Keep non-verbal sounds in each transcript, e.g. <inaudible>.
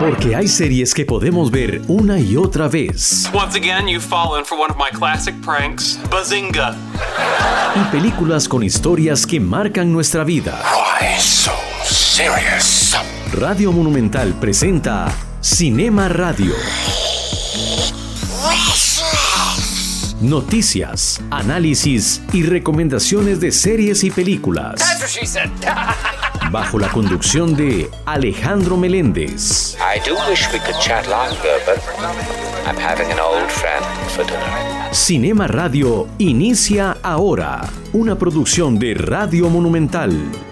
Porque hay series que podemos ver una y otra vez. Once again, you've fallen for one of my classic pranks. Bazinga. Y películas con historias que marcan nuestra vida. Why so serious? Radio Monumental presenta Cinema Radio. Noticias, análisis y recomendaciones de series y películas. <laughs> Bajo la conducción de Alejandro Meléndez. Cinema Radio inicia ahora. Una producción de Radio Monumental.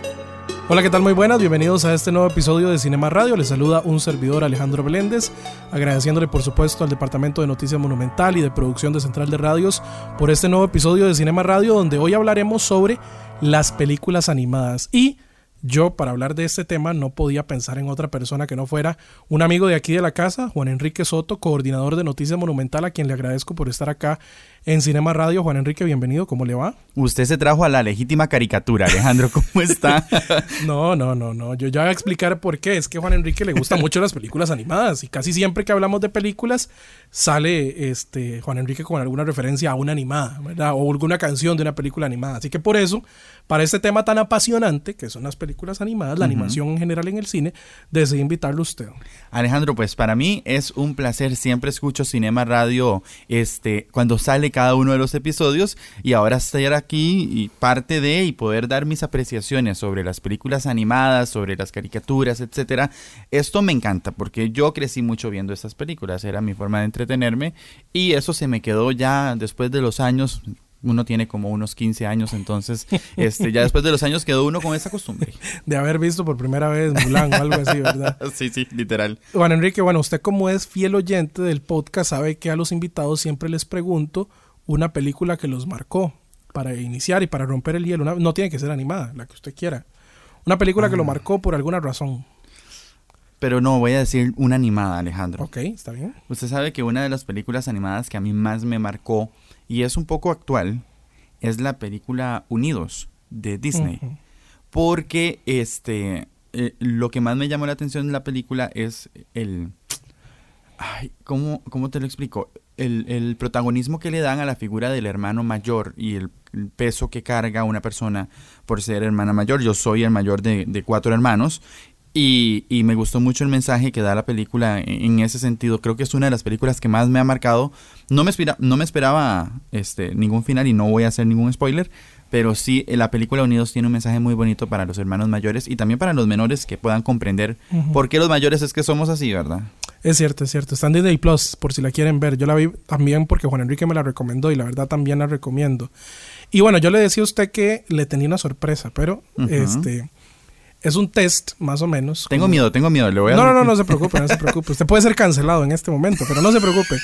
Hola, ¿qué tal? Muy buenas, bienvenidos a este nuevo episodio de Cinema Radio. Les saluda un servidor Alejandro Meléndez, agradeciéndole por supuesto al Departamento de Noticias Monumental y de Producción de Central de Radios por este nuevo episodio de Cinema Radio donde hoy hablaremos sobre las películas animadas y yo para hablar de este tema no podía pensar en otra persona que no fuera un amigo de aquí de la casa, Juan Enrique Soto, coordinador de Noticias Monumental, a quien le agradezco por estar acá en Cinema Radio. Juan Enrique, bienvenido, ¿cómo le va? Usted se trajo a la legítima caricatura, Alejandro, ¿cómo está? <laughs> no, no, no, no, yo ya voy a explicar por qué. Es que a Juan Enrique le gustan mucho las películas animadas y casi siempre que hablamos de películas sale este Juan Enrique con alguna referencia a una animada, ¿verdad? O alguna canción de una película animada. Así que por eso, para este tema tan apasionante, que son las películas animadas, la animación en general en el cine, decidí invitarlo a usted. Alejandro, pues para mí es un placer, siempre escucho Cinema Radio este, cuando sale cada uno de los episodios y ahora estar aquí y parte de y poder dar mis apreciaciones sobre las películas animadas, sobre las caricaturas, etcétera. Esto me encanta porque yo crecí mucho viendo estas películas, era mi forma de entretenerme y eso se me quedó ya después de los años uno tiene como unos 15 años, entonces <laughs> este, ya después de los años quedó uno con esa costumbre. De haber visto por primera vez Mulan o algo así, ¿verdad? <laughs> sí, sí, literal. Juan Enrique, bueno, usted como es fiel oyente del podcast sabe que a los invitados siempre les pregunto una película que los marcó para iniciar y para romper el hielo. no tiene que ser animada, la que usted quiera. Una película que lo marcó por alguna razón. Pero no, voy a decir una animada, Alejandro. Ok, está bien. Usted sabe que una de las películas animadas que a mí más me marcó y es un poco actual es la película Unidos de Disney. Porque este eh, lo que más me llamó la atención en la película es el... Ay, ¿cómo, cómo te lo explico? El, el, protagonismo que le dan a la figura del hermano mayor y el, el, peso que carga una persona por ser hermana mayor. Yo soy el mayor de, de cuatro hermanos y, y, me gustó mucho el mensaje que da la película en, en, ese sentido. Creo que es una de las películas que más me ha marcado. No me, espera, no me esperaba este, ningún final y no voy a hacer ningún spoiler. Pero sí, la película Unidos tiene un mensaje muy bonito para los hermanos mayores y también para los menores que puedan comprender uh -huh. por qué los mayores es que somos así, ¿verdad? Es cierto, es cierto. Está en Disney Plus, por si la quieren ver. Yo la vi también porque Juan Enrique me la recomendó y la verdad también la recomiendo. Y bueno, yo le decía a usted que le tenía una sorpresa, pero uh -huh. este es un test, más o menos. Tengo como... miedo, tengo miedo. Le voy a... No, no, no, no se preocupe, no se preocupe. Usted puede ser cancelado en este momento, pero no se preocupe.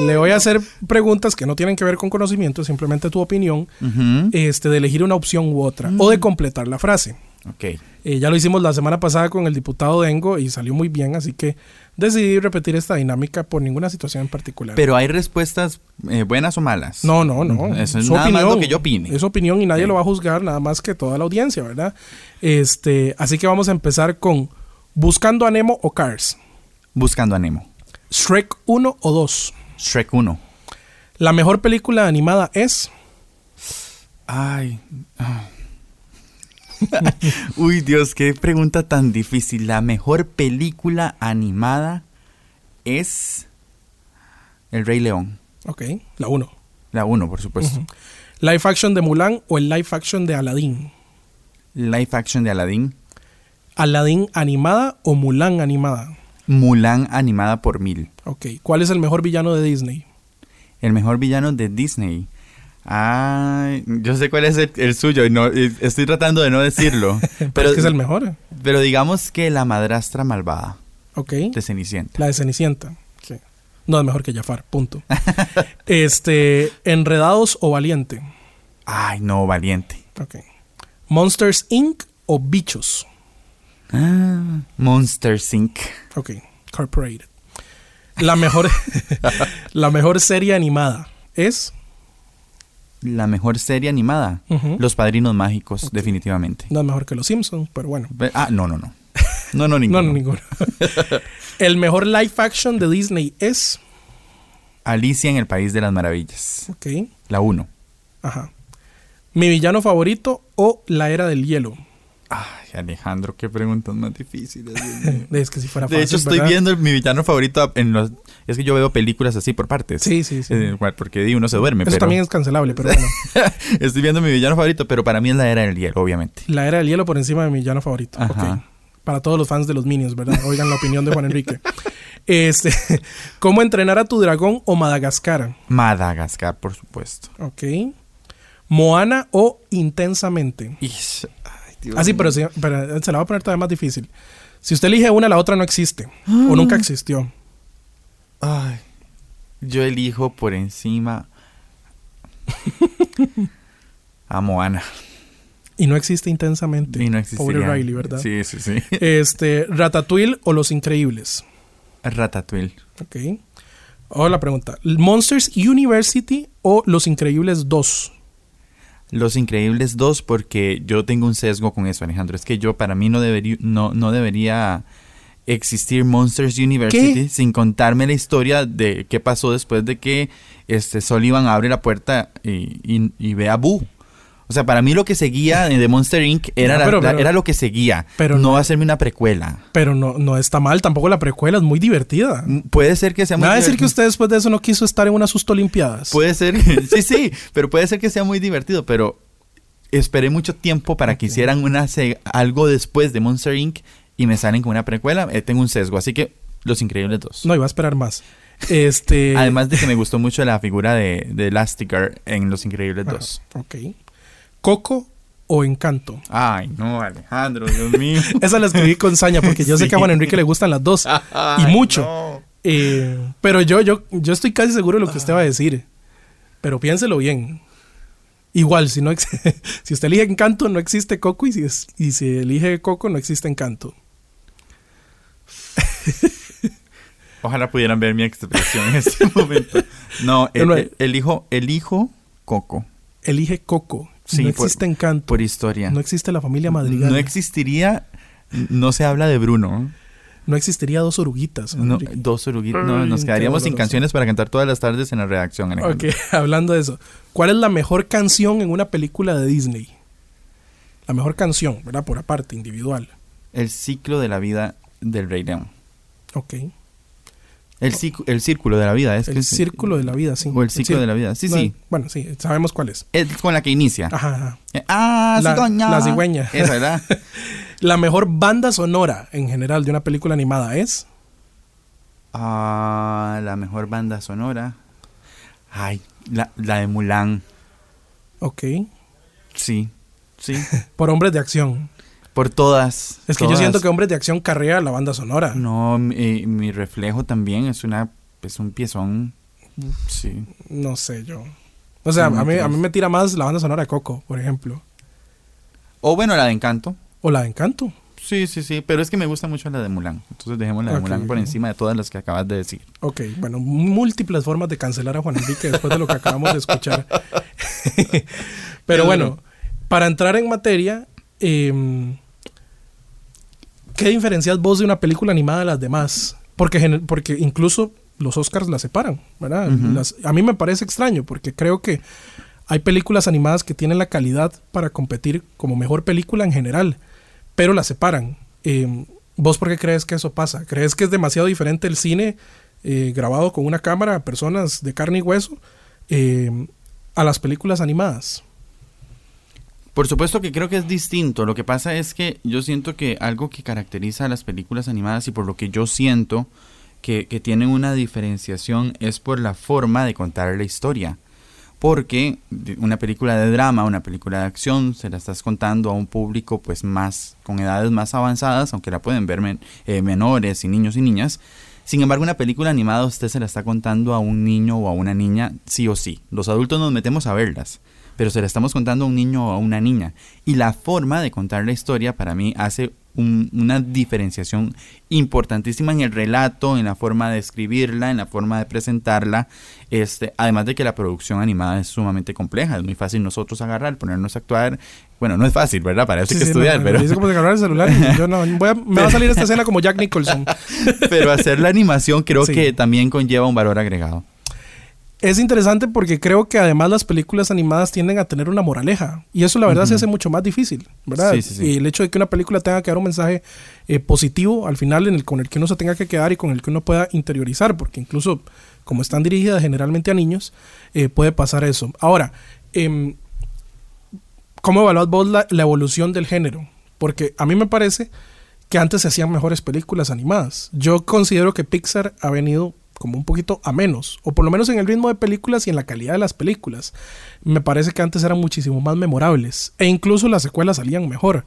Le voy a hacer preguntas que no tienen que ver con conocimiento, simplemente tu opinión, uh -huh. este, de elegir una opción u otra, uh -huh. o de completar la frase. Ok. Eh, ya lo hicimos la semana pasada con el diputado Dengo y salió muy bien, así que decidí repetir esta dinámica por ninguna situación en particular. Pero hay respuestas eh, buenas o malas. No, no, no. Eso es nada opinión, más lo que yo opine. Es opinión y nadie sí. lo va a juzgar, nada más que toda la audiencia, ¿verdad? Este, así que vamos a empezar con Buscando a Nemo o Cars. Buscando a Nemo. Shrek 1 o 2. Shrek 1. La mejor película animada es. Ay. Ah. <laughs> Uy, Dios, qué pregunta tan difícil. La mejor película animada es El Rey León. Ok, la 1. La 1, por supuesto. Uh -huh. ¿Live action de Mulan o el live action de Aladdin? Live action de Aladdin. ¿Aladdin animada o Mulan animada? Mulan animada por mil. Ok, ¿cuál es el mejor villano de Disney? El mejor villano de Disney. Ah, yo sé cuál es el, el suyo y no estoy tratando de no decirlo. pero, <laughs> pero es que es el mejor. Pero digamos que la madrastra malvada. Ok. De Cenicienta. La de Cenicienta. Sí. No es mejor que Jafar, punto. <laughs> este, ¿Enredados o Valiente? Ay, no, Valiente. Ok. ¿Monsters Inc. o Bichos? Ah, Monsters Inc. Ok. Corporated. La mejor, <laughs> la mejor serie animada es... la mejor serie animada. Los Padrinos Mágicos, definitivamente. No es mejor que Los Simpsons, pero bueno. Ah, no, no, no. No, no, <laughs> No, ninguno. no, <laughs> ninguno. el mejor live action de Disney es. Alicia en el País de las Maravillas. Ok. La 1. Ajá. Mi villano favorito o La Era del Hielo. Ay, Alejandro, qué preguntas más difíciles. <laughs> Es que si fuera De fácil. hecho, estoy ¿verdad? viendo mi villano favorito en los... Es que yo veo películas así por partes. Sí, sí, sí. Eh, porque uno se duerme, Eso pero... también es cancelable, pero bueno. <laughs> Estoy viendo mi villano favorito, pero para mí es la era del hielo, obviamente. La Era del Hielo por encima de mi villano favorito. Ajá. Ok. Para todos los fans de los Minions, ¿verdad? Oigan la opinión de Juan Enrique. Este, <laughs> ¿Cómo entrenar a tu dragón o Madagascar? Madagascar, por supuesto. Ok. Moana o Intensamente. Ish, Dios Ah, sí, pero, sí- pero se la va a poner todavía más difícil. Si usted elige una, la otra no existe. Ah. O nunca existió. Ay, yo elijo por encima a Moana. Y no existe intensamente. Y no Pobre existiría. Riley, ¿verdad? Sí, sí, sí. Este, Ratatouille o Los Increíbles. Ratatouille. Ok. Ahora la pregunta. Monsters University o Los Increíbles 2. Los Increíbles 2 porque yo tengo un sesgo con eso, Alejandro. Es que yo para mí no debería, no, no debería existir Monsters University ¿Qué? sin contarme la historia de qué pasó después de que este Sullivan abre la puerta y, y- y ve a Boo. O sea, para mí lo que seguía de Monster Inc. era, No, la- pero- la- pero- era lo que seguía. pero no no- va a serme una precuela. Pero no, no está mal. Tampoco la precuela es muy divertida. Mm, Puede ser que sea Me muy va a decir que usted después de eso no quiso estar en unas susto olimpiadas. Puede ser, <laughs> sí, sí, pero puede ser que sea muy divertido, pero esperé mucho tiempo para que hicieran una algo después de Monster Inc. y me salen con una precuela. Eh, tengo un sesgo, así que Los Increíbles 2. No, iba a esperar más. Este. <laughs> Además de que me gustó mucho la figura de, de Elastigirl en Los Increíbles 2. Ah, ok. Coco o Encanto. Ay, no, Alejandro, Dios mío. <laughs> Esa la escribí con saña porque yo sé que a Juan Enrique le gustan las dos. <laughs> y mucho. no. Eh, pero yo, yo, yo estoy casi seguro de lo que usted va a decir. Pero piénselo bien. Igual, si no <laughs> si usted elige Encanto, no existe Coco. Y si, es- y si elige Coco, no existe Encanto. Ojalá pudieran ver mi expresión en este momento. No, el, el- elijo, elijo Coco. Elige Coco. Sí, no por- existe Encanto. Por historia. no existe la familia Madrigal. No existiría, no se habla de Bruno. No existiría dos oruguitas. No, dos oruguitas. No, nos quedaríamos sin canciones para cantar todas las tardes en la redacción, Alejandro. Ok, <laughs> hablando de eso. ¿Cuál es la mejor canción en una película de Disney? La mejor canción, ¿verdad? Por aparte, individual. El ciclo de la vida del Rey León. Ok. El, círculo de la vida. Es que El es- círculo de la vida, sí. O el ciclo de la vida. Sí, No, sí. Bueno, sí, sabemos cuál es. Es con la que inicia. Ajá, ajá. Eh, Ah, La- cigüeña. la cigüeña. Esa, ¿verdad? <laughs> La mejor banda sonora en general de una película animada es. Ah, la mejor banda sonora. Ay, la, la de Mulan. Ok. Sí, sí. <laughs> Por hombres de acción. Por todas. Es que yo siento que hombres de acción carrea la banda sonora. No, mi, mi reflejo también es una es un piezón. Sí. No sé yo. O sea, a mí, a mí me tira más la banda sonora de Coco, por ejemplo. O bueno, la de Encanto. O la de Encanto. Sí, sí, sí. Pero es que me gusta mucho la de Mulan. Entonces dejemos la de Mulan por encima de todas las que acabas de decir. Ok, bueno, múltiples formas de cancelar a Juan Enrique después de lo que acabamos de escuchar. <laughs> Pero bueno, para entrar en materia, eh, ¿qué diferencias vos de una película animada de las demás? Porque, incluso los Oscars la separan, ¿verdad? Las- a mí me parece extraño porque creo que hay películas animadas que tienen la calidad para competir como mejor película en general, pero la separan. Eh, ¿Vos por qué crees que eso pasa? ¿Crees que es demasiado diferente el cine eh, grabado con una cámara, personas de carne y hueso, eh, a las películas animadas? Por supuesto que creo que es distinto. Lo que pasa es que yo siento que algo que caracteriza a las películas animadas y por lo que yo siento que, que tienen una diferenciación es por la forma de contar la historia. Porque una película de drama, una película de acción, se la estás contando a un público pues más, con edades más avanzadas, aunque la pueden ver men- eh, menores y niños y niñas. Sin embargo, una película animada usted se la está contando a un niño o a una niña sí o sí. Los adultos nos metemos a verlas, pero se la estamos contando a un niño o a una niña. Y la forma de contar la historia para mí hace una diferenciación importantísima en el relato, en la forma de escribirla, en la forma de presentarla, este, además de que la producción animada es sumamente compleja, es muy fácil nosotros agarrar, ponernos a actuar, bueno, no es fácil, ¿verdad? Para eso hay que estudiar, pero... Dice como de agarrar el celular y yo no, voy a, me va a salir esta <laughs> escena como Jack Nicholson. pero hacer la animación creo que también conlleva un valor agregado es interesante porque creo que además las películas animadas tienden a tener una moraleja. Y eso la verdad se hace mucho más difícil, ¿verdad? Y el hecho de que una película tenga que dar un mensaje eh, positivo al final en el, con el que uno se tenga que quedar y con el que uno pueda interiorizar, porque incluso como están dirigidas generalmente a niños, eh, puede pasar eso. Ahora, eh, ¿cómo evaluás vos la, la evolución del género? Porque a mí me parece que antes se hacían mejores películas animadas. Yo considero que Pixar ha venido como un poquito a menos, o por lo menos en el ritmo de películas y en la calidad de las películas. Me parece que antes eran muchísimo más memorables, e incluso las secuelas salían mejor.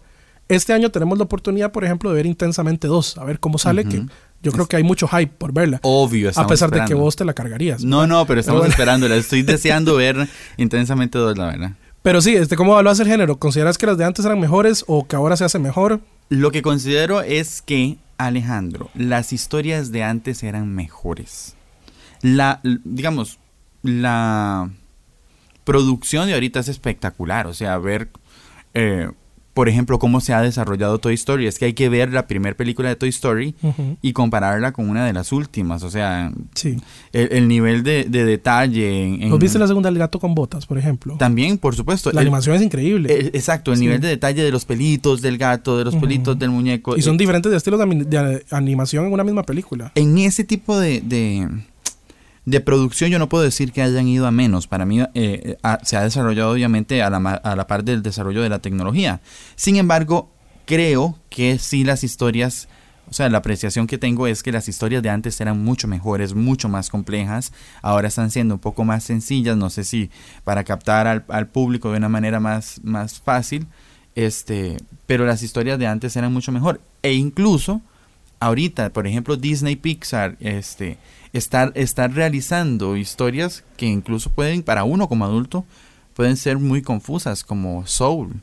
Este año tenemos la oportunidad, por ejemplo, de ver Intensamente 2, a ver cómo sale, que yo creo que hay mucho hype por verla. Obvio, A pesar de que vos te la cargarías. No, no, pero estamos esperándola. Estoy <laughs> deseando ver Intensamente 2, la verdad. Pero sí, este, ¿cómo evaluas el género? ¿Consideras que las de antes eran mejores o que ahora se hace mejor? Lo que considero es que Alejandro, las historias de antes eran mejores. La, digamos, la producción de ahorita es espectacular. O sea, ver, eh, por ejemplo, cómo se ha desarrollado Toy Story. Es que hay que ver la primera película de Toy Story y compararla con una de las últimas. O sea, sí. el, nivel de, detalle. En, viste la segunda El gato con botas, por ejemplo? También, por supuesto. La animación es increíble. exacto, el nivel de detalle de los pelitos del gato, de los pelitos del muñeco. Y son eh, diferentes de estilos de, animación en una misma película. En ese tipo de de producción yo no puedo decir que hayan ido a menos. Para mí eh, se ha desarrollado obviamente a la, a la par del desarrollo de la tecnología. Sin embargo, creo que sí las historias, o sea, la apreciación que tengo es que las historias de antes eran mucho mejores, mucho más complejas. Ahora están siendo un poco más sencillas, no sé si para captar al, al público de una manera más, más fácil. Este, pero las historias de antes eran mucho mejor. E incluso ahorita, por ejemplo, Disney Pixar, este, estar, estar realizando historias que incluso pueden, para uno como adulto, pueden ser muy confusas, como Soul.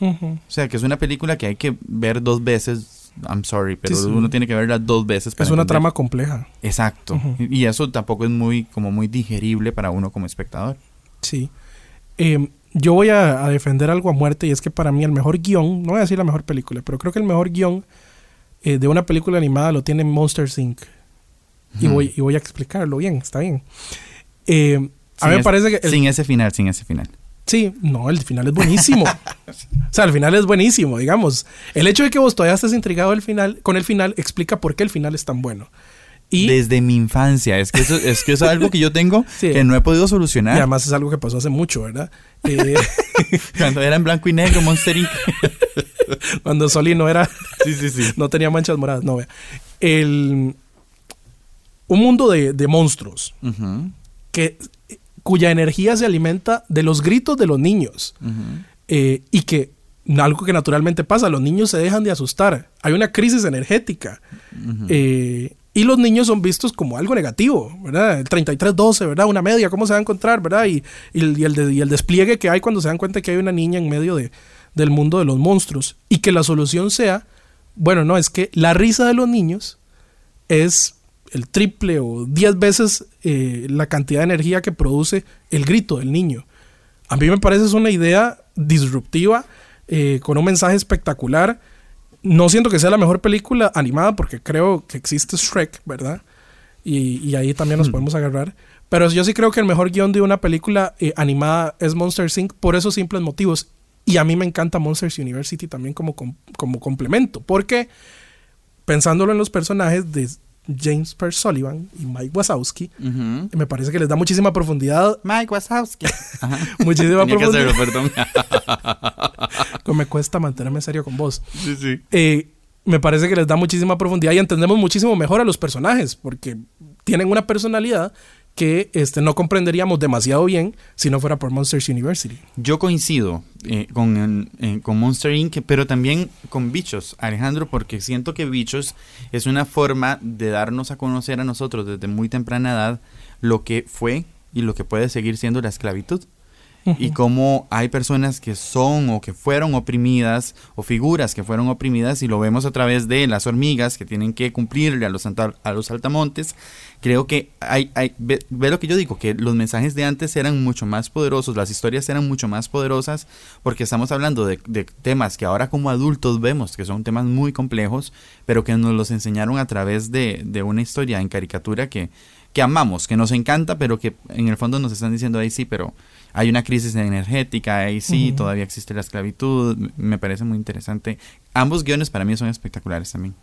O sea, que es una película que hay que ver dos veces. I'm sorry, pero uno tiene que verla dos veces. es una trama compleja. Exacto. Y eso tampoco es muy, como muy digerible para uno como espectador. Sí. Em, yo voy a, defender algo a muerte y es que para mí el mejor guion, no voy a decir la mejor película, pero creo que el mejor guion eh, de una película animada lo tiene Monster Inc. Y, voy, y voy a explicarlo bien, está bien. Eh, a mí me parece que... sin ese final, sin ese final. Sí, no, el final es buenísimo. <laughs> o sea, el final es buenísimo, digamos. El hecho de que vos todavía estés intrigado el final, con el final explica por qué el final es tan bueno. Y, Desde mi infancia, es que eso es, que es algo que yo tengo <laughs> que no he podido solucionar. Y además es algo que pasó hace mucho, ¿verdad? Eh, <laughs> Cuando era en blanco y negro, Monster Cuando Soli no era... sí, sí, sí. No tenía manchas moradas, no, vea. El, un mundo de, monstruos que, cuya energía se alimenta de los gritos de los niños eh, y que algo que naturalmente pasa, los niños se dejan de asustar, hay una crisis energética eh, y los niños son vistos como algo negativo, ¿verdad? El 3312, ¿verdad? Una media, ¿cómo se va a encontrar, ¿verdad? Y, el, el, despliegue que hay cuando se dan cuenta que hay una niña en medio de, del mundo de los monstruos y que la solución sea, bueno, no, es que la risa de los niños es el triple o diez veces eh, la cantidad de energía que produce el grito del niño. A mí me parece es una idea disruptiva, eh, con un mensaje espectacular. No siento que sea la mejor película animada porque creo que existe Shrek, ¿verdad? Y, ahí también nos hmm. podemos agarrar. Pero yo sí creo que el mejor guion de una película eh, animada es Monster Inc. por esos simples motivos. Y a mí me encanta Monsters University también como, como complemento. Porque pensándolo en los personajes de James Per Sullivan y Mike Wazowski. Me parece que les da muchísima profundidad. Mike Wazowski. <laughs> muchísima profundidad. perdón. <laughs> me cuesta mantenerme serio con vos. Sí, sí. Eh, me parece que les da muchísima profundidad y entendemos muchísimo mejor a los personajes porque tienen una personalidad que este, no comprenderíamos demasiado bien si no fuera por Monsters University. Yo coincido eh, con, con, Monster Inc., pero también con Bichos, Alejandro, porque siento que Bichos es una forma de darnos a conocer a nosotros desde muy temprana edad lo que fue y lo que puede seguir siendo la esclavitud. y cómo hay personas que son o que fueron oprimidas o figuras que fueron oprimidas y lo vemos a través de las hormigas que tienen que cumplirle a los, a los altamontes. Creo que hay, hay ve, lo que yo digo, que los mensajes de antes eran mucho más poderosos, las historias eran mucho más poderosas porque estamos hablando de, de temas que ahora como adultos vemos que son temas muy complejos, pero que nos los enseñaron a través de, de una historia en caricatura que, que amamos, que nos encanta, pero que en el fondo nos están diciendo ahí sí, pero hay una crisis energética, ahí sí, todavía existe la esclavitud, me parece muy interesante. Ambos guiones para mí son espectaculares también.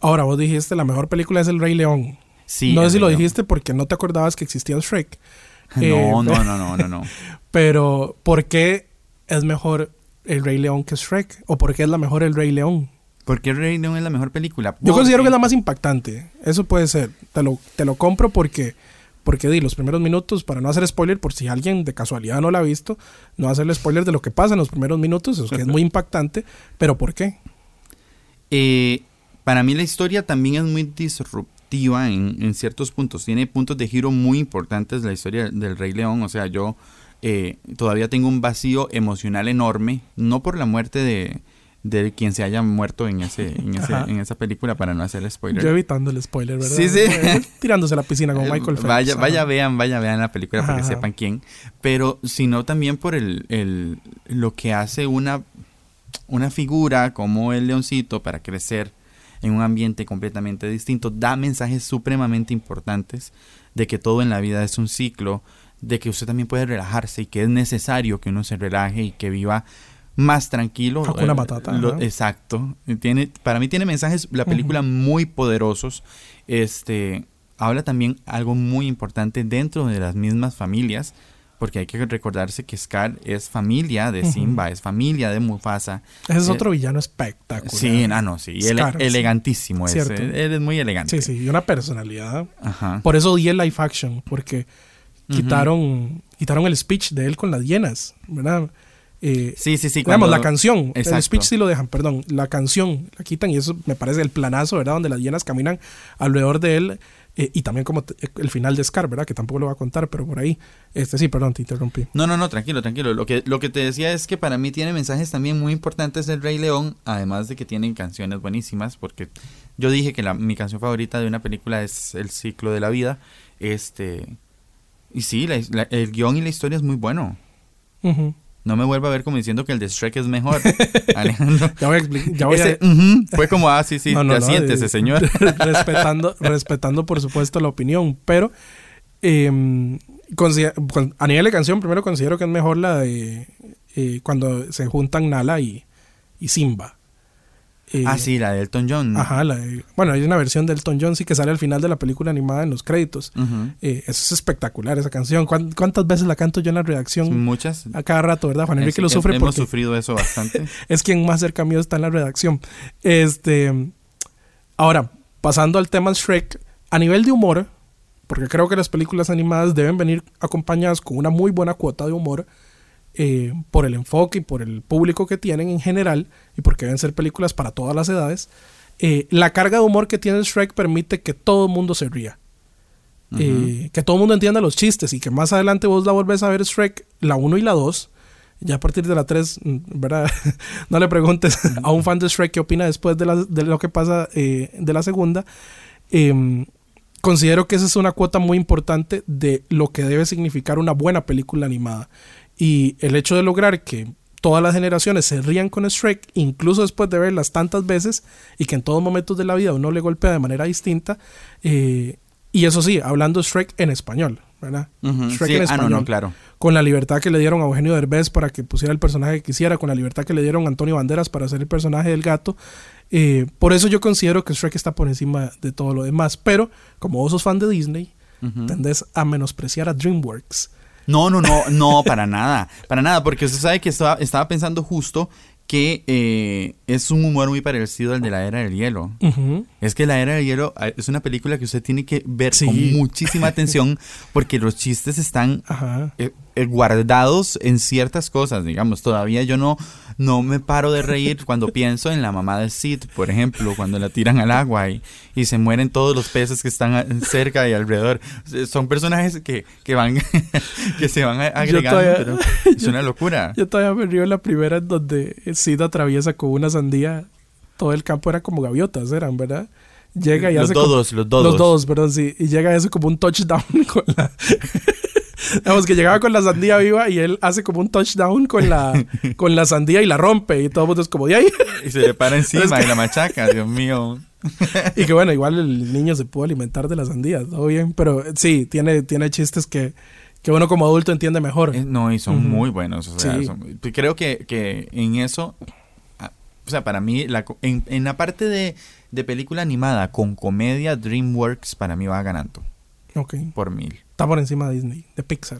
Ahora, vos dijiste, la mejor película es El Rey León. Sí. No sé si lo dijiste porque no te acordabas que existía Shrek. <laughs> No, eh, no, no, no, no, no. <laughs> Pero, ¿por qué es mejor El Rey León que Shrek? ¿O por qué es la mejor El Rey León? Porque El Rey León es la mejor película. Yo considero que es la más impactante. Eso puede ser. Te lo, te lo compro porque porque di los primeros minutos, para no hacer spoiler, por si alguien de casualidad no lo ha visto, no hacerle spoiler de lo que pasa en los primeros minutos, es que es muy impactante, pero ¿por qué? Eh, para mí la historia también es muy disruptiva en, ciertos puntos, tiene puntos de giro muy importantes la historia del Rey León, o sea, yo eh, todavía tengo un vacío emocional enorme, no por la muerte de, de quien se haya muerto en ese, en, ese, en esa película para no hacer spoiler. Yo evitando el spoiler, ¿verdad? Sí, sí. <laughs> Tirándose a la piscina con Michael Phelps. Vaya, vaya vean, vaya vean la película para que sepan quién. Pero sino también por el, el, lo que hace una, una figura como el leoncito para crecer en un ambiente completamente distinto. Da mensajes supremamente importantes de que todo en la vida es un ciclo, de que usted también puede relajarse y que es necesario que uno se relaje y que viva más tranquilo. Hakuna eh, Matata. Exacto. Tiene, para mí tiene mensajes, la película, muy poderosos. Este, habla también algo muy importante dentro de las mismas familias, porque hay que recordarse que Scar es familia de Simba, es familia de Mufasa. Ese es eh, otro villano espectacular. Sí, ah, no, sí. elegantísimo. Es, él es muy elegante. Sí, sí, y una personalidad. Ajá. Por eso di el live action, porque quitaron, quitaron el speech de él con las hienas, ¿verdad? Eh, sí, sí, sí. Digamos, la canción. El speech sí lo dejan, perdón. La canción la quitan y eso me parece el planazo, ¿verdad? Donde las hienas caminan alrededor de él. Eh, y también como el final de Scar, ¿verdad? Que tampoco lo voy a contar, pero por ahí. Este sí, perdón, te interrumpí. No, no, no, tranquilo, tranquilo. Lo que, lo que te decía es que para mí tiene mensajes también muy importantes del Rey León, además de que tienen canciones buenísimas, porque yo dije que la, mi canción favorita de una película es El ciclo de la vida. Este. Y sí, el guion y la historia es muy bueno. No me vuelva a ver como diciendo que el de Shrek es mejor. <laughs> Alejandro. ya voy a explicar. <laughs> fue como, ah, sí, sí, no, no, siéntese, señor. <laughs> respetando, respetando, por supuesto, la opinión. Pero em, a nivel de canción, primero considero que es mejor la de eh, cuando se juntan Nala y, y Simba. Eh, ah, sí, la de Elton John. Ajá, bueno, hay una versión de Elton John sí que sale al final de la película animada en los créditos. Eh, eso es espectacular, esa canción. ¿Cuántas veces la canto yo en la redacción? Muchas. A cada rato, ¿verdad? Juan Enrique lo sufre hemos sufrido eso <laughs> bastante. es quien más cerca mío está en la redacción. Este, ahora, pasando al tema Shrek, a nivel de humor, porque creo que las películas animadas deben venir acompañadas con una muy buena cuota de humor eh, por el enfoque y por el público que tienen en general y porque deben ser películas para todas las edades, eh, la carga de humor que tiene Shrek permite que todo el mundo se ría. Eh, que todo el mundo entienda los chistes y que más adelante vos la volvés a ver Shrek, la 1 y la 2. Ya a partir de la 3, mm, ¿verdad? <laughs> no le preguntes a un fan de Shrek qué opina después de, de lo que pasa de la segunda. Em, considero que esa es una cuota muy importante de lo que debe significar una buena película animada. Y el hecho de lograr que todas las generaciones se rían con Shrek, incluso después de verlas tantas veces y que en todos momentos de la vida uno le golpea de manera distinta. Eh, y eso sí, hablando Shrek en español, ¿verdad? Shrek en español. Ah, no, claro. Con la libertad que le dieron a Eugenio Derbez para que pusiera el personaje que quisiera, con la libertad que le dieron a Antonio Banderas para hacer el personaje del gato. Eh, por eso yo considero que Shrek está por encima de todo lo demás. Pero, como vos sos fan de Disney, tendés a menospreciar a DreamWorks. No, no, no, no, para nada, para nada, porque usted sabe que estaba, estaba pensando justo que eh, es un humor muy parecido al de la Era del Hielo. Es que la Era del Hielo ah, es una película que usted tiene que ver con muchísima atención porque los chistes están... Eh, eh, guardados en ciertas cosas, digamos. Todavía yo no, no me paro de reír cuando pienso en la mamá de Sid, por ejemplo, cuando la tiran al agua y, y se mueren todos los peces que están cerca y alrededor. Son personajes que, que van, <laughs> que se van agregando, pero <laughs> es una locura. Yo todavía me río en la primera en donde Sid atraviesa con una sandía. Todo el campo era como gaviotas, eran, ¿verdad? Llega y los hace dodos, como, los dodos. Los dodos, perdón, sí. Y llega eso como un touchdown <laughs> con la... Digamos que llegaba con la sandía viva y él hace como un touchdown con la, <laughs> con la sandía y la rompe. Y todo el mundo es como de ahí. Y se le para <laughs> encima y la machaca, Dios mío. y que bueno, igual el <laughs> niño se pudo alimentar de la sandía, todo bien. Pero sí, tiene, tiene chistes que, que uno como adulto entiende mejor. Eh, No, y son muy buenos. O sea, son- creo que, que en eso, o sea, para mí, la en, en la parte de, de película animada con comedia, DreamWorks para mí va ganando Ok. por mil. Está por encima de Disney, de Pixar.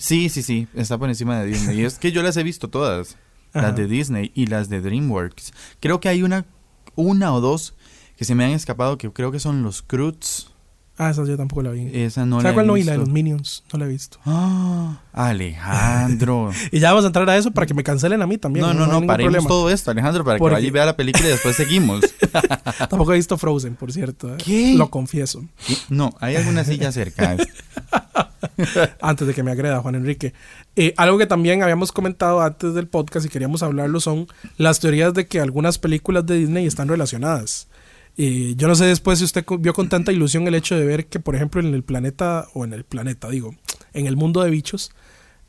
Sí, sí, sí, está por encima de Disney. Y es que yo las he visto todas, Ajá. las de Disney y las de DreamWorks. Creo que hay una, una o dos que se me han escapado que creo que son los Croods. Ah, esa yo tampoco la vi. Esa no la ¿Sabes he cuál no vi? La de los Minions. No la he visto. <gasps> Ah, Alejandro. <laughs> Y ya vamos a entrar a eso para que me cancelen a mí también. No, no, hay no, ningún paremos problema. todo esto, Alejandro, para que vaya y vea la película y después seguimos. <laughs> Tampoco he visto Frozen, por cierto. eh. ¿Qué? Lo confieso. No, hay alguna silla cerca. <laughs> antes de que me agreda Juan Enrique. Eh, algo que también habíamos comentado antes del podcast y queríamos hablarlo son las teorías de que algunas películas de Disney están relacionadas. Eh, yo no sé después si usted vio con tanta ilusión el hecho de ver que, por ejemplo, en el planeta, o en el planeta, digo, en el mundo de bichos,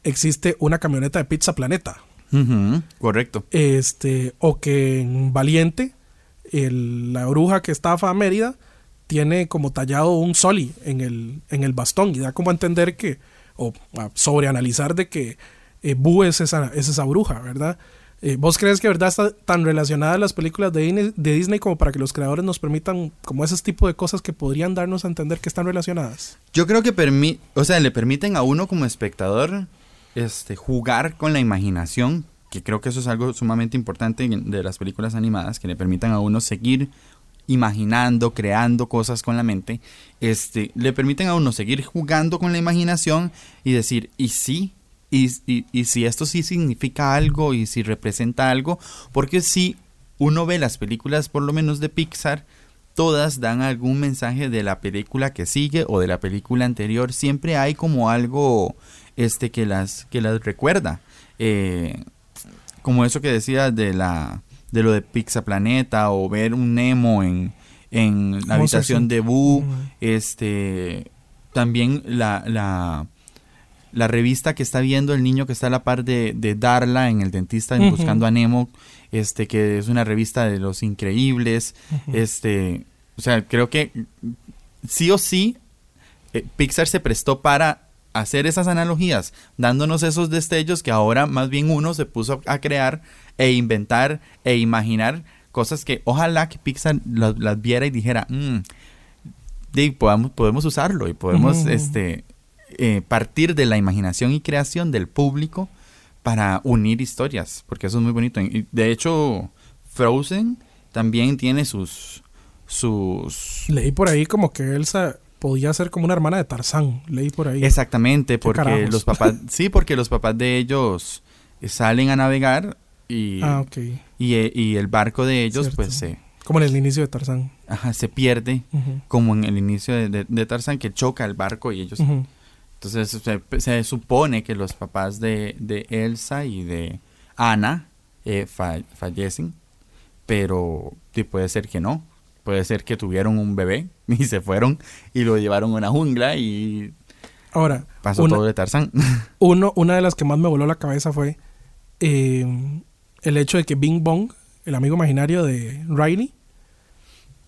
existe una camioneta de Pizza Planeta. Correcto. Este, o que en Valiente, el- la bruja que estafa a Mérida tiene como tallado un soli en el, en el bastón y da como a entender que, o a sobreanalizar de que eh, Boo es esa, es esa bruja, ¿verdad? Eh, ¿Vos crees que verdad está tan relacionada las películas de Disney, de Disney como para que los creadores nos permitan como ese tipo de cosas que podrían darnos a entender que están relacionadas? Yo creo que o sea, le permiten a uno como espectador este, jugar con la imaginación, que creo que eso es algo sumamente importante de las películas animadas, que le permitan a uno seguir imaginando, creando cosas con la mente, este, le permiten a uno seguir jugando con la imaginación y decir, ¿y sí? ¿Y, y, y si esto sí significa algo y si representa algo? Porque si uno ve las películas, por lo menos de Pixar, todas dan algún mensaje de la película que sigue o de la película anterior. Siempre hay como algo este que las que las recuerda. Eh, como eso que decía de la de lo de Pixaplaneta o ver un Nemo en, en la habitación de Boo, este también la, la la revista que está viendo el niño que está a la par de, de Darla en el dentista en buscando a Nemo, este que es una revista de los increíbles, este, o sea, creo que sí o sí eh, Pixar se prestó para hacer esas analogías, dándonos esos destellos que ahora más bien uno se puso a crear e inventar e imaginar cosas que ojalá que Pixar las, las viera y dijera, "Mm, podamos, podemos usarlo y podemos este, eh, partir de la imaginación y creación del público para unir historias, porque eso es muy bonito. Y de hecho, Frozen también tiene sus sus Leí por ahí como que Elsa podía ser como una hermana de Tarzán. Leí por ahí. Exactamente, porque carajos? los papás, <laughs> sí, porque los papás de ellos salen a navegar y, Ah, y, eh, y el barco de ellos Cierto. pues se, Como en el inicio de Tarzán. ajá, se pierde, como en el inicio de, de, de Tarzán, que choca el barco y ellos... Entonces se, se supone que los papás de, de Elsa y de Ana eh, fa- fallecen, pero puede ser que no. Puede ser que tuvieron un bebé <laughs> y se fueron y lo llevaron a una jungla y Ahora, pasó una, todo de Tarzán. <laughs> uno, una de las que más me voló la cabeza fue eh, el hecho de que Bing Bong, el amigo imaginario de Riley,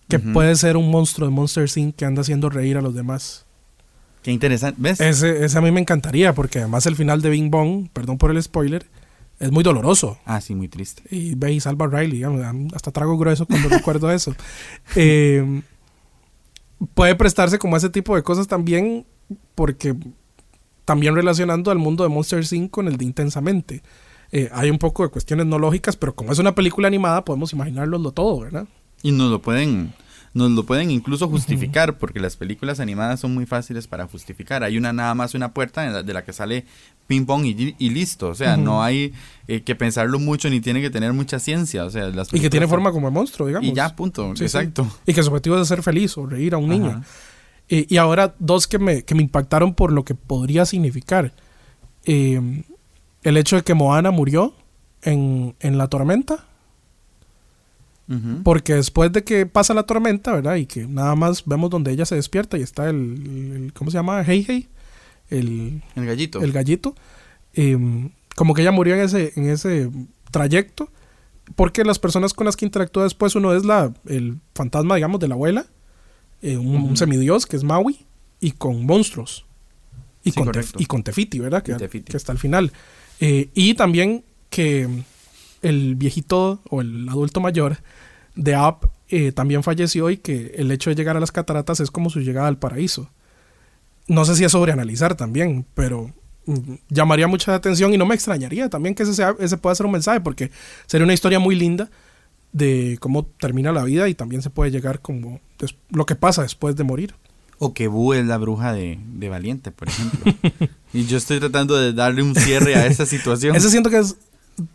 que puede ser un monstruo de Monster Inc. que anda haciendo reír a los demás. Qué interesante. ¿Ves? Ese, ese a mí me encantaría, porque además el final de Bing Bong, perdón por el spoiler, es muy doloroso. Ah, sí, muy triste. Y ve y salva a Riley. hasta trago grueso cuando <laughs> recuerdo eso. Eh, puede prestarse como ese tipo de cosas también, porque también relacionando al mundo de Monster Inc. con el de Intensamente. Eh, hay un poco de cuestiones no lógicas, pero como es una película animada, podemos imaginarlo todo, ¿verdad? Y nos lo pueden, nos lo pueden incluso justificar, porque las películas animadas son muy fáciles para justificar. Hay una nada más una puerta de la que sale ping pong y, listo. O sea, no hay eh, que pensarlo mucho ni tiene que tener mucha ciencia. O sea, y que tiene forma como monstruo, digamos. Y ya, punto. Exacto. Y que su objetivo es hacer feliz o reír a un niño. y ahora, dos que me, que me impactaron por lo que podría significar. Eh, el hecho de que Moana murió en, en la tormenta. Porque después de que pasa la tormenta, ¿verdad? Y que nada más vemos donde ella se despierta y está el, ¿cómo se llama? Hey Hey. El, el gallito. El gallito. Em, como que ella murió en ese, en ese trayecto. Porque las personas con las que interactúa después, uno es la, el fantasma, digamos, de la abuela. Eh, un, semidios que es Maui. Y con monstruos. Y, con, y con Tefiti, ¿verdad? Que, que está al final. Eh, y también que el viejito o el adulto mayor de App eh, también falleció y que el hecho de llegar a las cataratas es como su llegada al paraíso. No sé si es sobreanalizar también, pero mm, llamaría mucha atención y no me extrañaría también que ese, sea, ese pueda ser un mensaje porque sería una historia muy linda de cómo termina la vida y también se puede llegar como lo que pasa después de morir. O que Boo es la bruja de, de Valiente, por ejemplo. <laughs> y yo estoy tratando de darle un cierre a esa situación. Ese siento que es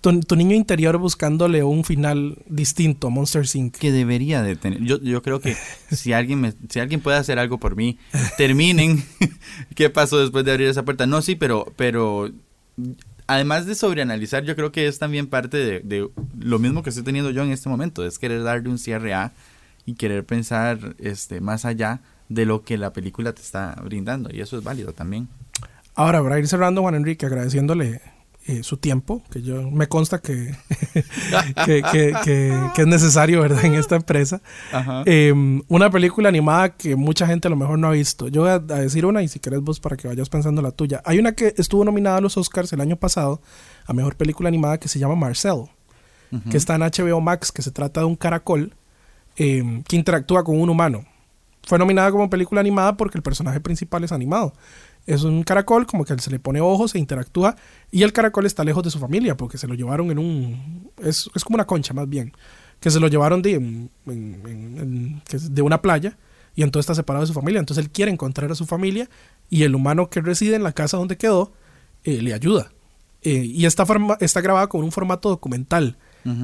tu, niño interior buscándole un final distinto a Monster Inc. Que debería de tener. Yo, yo creo que <laughs> si alguien me, si alguien puede hacer algo por mí, terminen. <laughs> ¿Qué pasó después de abrir esa puerta? No, sí, pero, pero además de sobreanalizar, yo creo que es también parte de, de, lo mismo que estoy teniendo yo en este momento, es querer darle un cierre a y querer pensar este más allá de lo que la película te está brindando y eso es válido también. Ahora, para ir cerrando, Juan Enrique, agradeciéndole eh, su tiempo, que yo me consta que, <laughs> que, es necesario, ¿verdad? En esta empresa. Em, una película animada que mucha gente a lo mejor no ha visto. Yo voy a, decir una y si querés vos para que vayas pensando la tuya. Hay una que estuvo nominada a los Oscars el año pasado a Mejor Película Animada que se llama Marcel, que está en HBO Max, que se trata de un caracol em, que interactúa con un humano fue nominada como película animada porque el personaje principal es animado. Es un caracol, como que se le pone ojos e interactúa. Y el caracol está lejos de su familia porque se lo llevaron en un. Es, como una concha, más bien. Que se lo llevaron de, de una playa y entonces está separado de su familia. Entonces él quiere encontrar a su familia y el humano que reside en la casa donde quedó eh, le ayuda. Eh, y está, está grabada con un formato documental.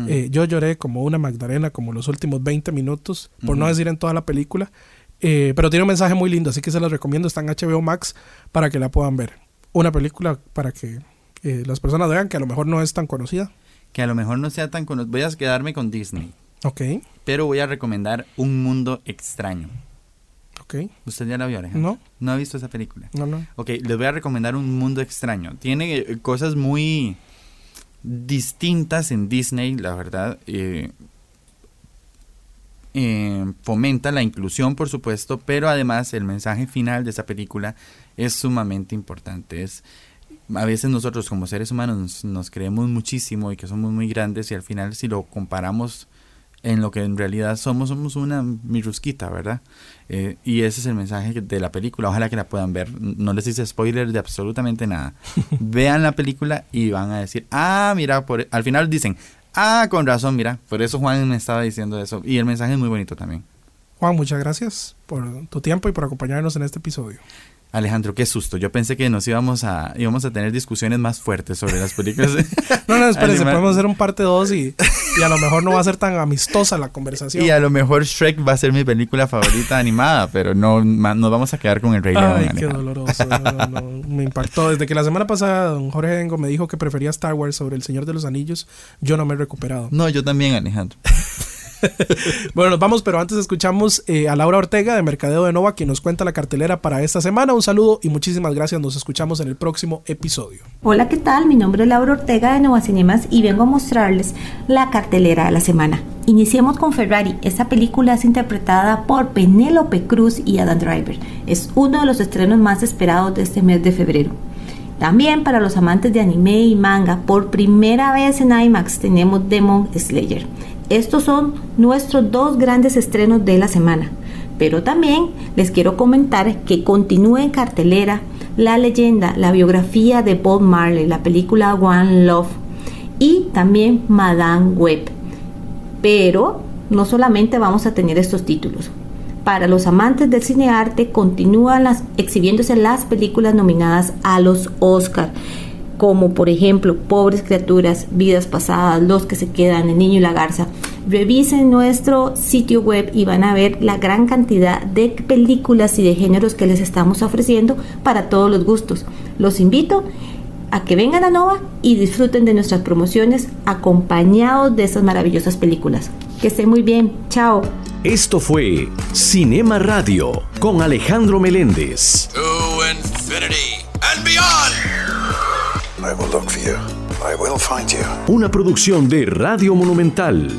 Eh, yo lloré como una Magdalena, como los últimos 20 minutos, por no decir en toda la película. Eh, pero tiene un mensaje muy lindo, así que se los recomiendo. Está en HBO Max para que la puedan ver. Una película para que eh, las personas vean que a lo mejor no es tan conocida. Que a lo mejor no sea tan conocida. Voy a quedarme con Disney. Ok. Pero voy a recomendar Un Mundo Extraño. Ok. ¿Usted ya la vio, Alejandro? No. ¿No ha visto esa película? No, no. Ok, les voy a recomendar Un Mundo Extraño. Tiene eh, cosas muy distintas en Disney, la verdad. Eh, eh, fomenta la inclusión, por supuesto, pero además el mensaje final de esa película es sumamente importante. Es, a veces nosotros como seres humanos nos, creemos muchísimo y que somos muy grandes y al final si lo comparamos en lo que en realidad somos, somos una mirusquita, ¿verdad? Eh, y ese es el mensaje de la película. Ojalá que la puedan ver. No les hice spoiler de absolutamente nada. <laughs> Vean la película y van a decir, ah, mira, por... al final dicen, Ah, con razón, mira. Por eso Juan me estaba diciendo eso. Y el mensaje es muy bonito también. Juan, muchas gracias por tu tiempo y por acompañarnos en este episodio. Alejandro, qué susto. Yo pensé que nos íbamos a íbamos a tener discusiones más fuertes sobre las películas. <laughs> no, no, espérense, podemos hacer un parte 2 y, y, a lo mejor no va a ser tan amistosa la conversación. <laughs> Y a lo mejor Shrek va a ser mi película favorita animada, pero no nos vamos a quedar con el Rey León. Ay, qué doloroso. me impactó. Desde que la semana pasada don Jorge Dengo me dijo que prefería Star Wars sobre El Señor de los Anillos, yo no me he recuperado. No, yo también, Alejandro. <laughs> <laughs> bueno, nos vamos, pero antes escuchamos eh, a Laura Ortega de Mercadeo de Nova, quien nos cuenta la cartelera para esta semana. Un saludo y muchísimas gracias. Nos escuchamos en el próximo episodio. Hola, ¿qué tal? Mi nombre es Laura Ortega de Nova Cinemas y vengo a mostrarles la cartelera de la semana. Iniciemos con Ferrari. Esta película es interpretada por Penélope Cruz y Adam Driver. Es uno de los estrenos más esperados de este mes de febrero. También para los amantes de anime y manga, por primera vez en IMAX tenemos Demon Slayer. Estos son nuestros dos grandes estrenos de la semana. Pero también les quiero comentar que continúa en cartelera la leyenda, la biografía de Bob Marley, la película One Love y también Madame Web. Pero no solamente vamos a tener estos títulos. Para los amantes del cine arte continúan las, exhibiéndose las películas nominadas a los Oscar como por ejemplo Pobres Criaturas, Vidas Pasadas, Los que se quedan, El Niño y la Garza. Revisen nuestro sitio web y van a ver la gran cantidad de películas y de géneros que les estamos ofreciendo para todos los gustos. Los invito a que vengan a Nova y disfruten de nuestras promociones acompañados de estas maravillosas películas. Que estén muy bien. Chao. Esto fue Cinema Radio con Alejandro Meléndez. Una producción de Radio Monumental.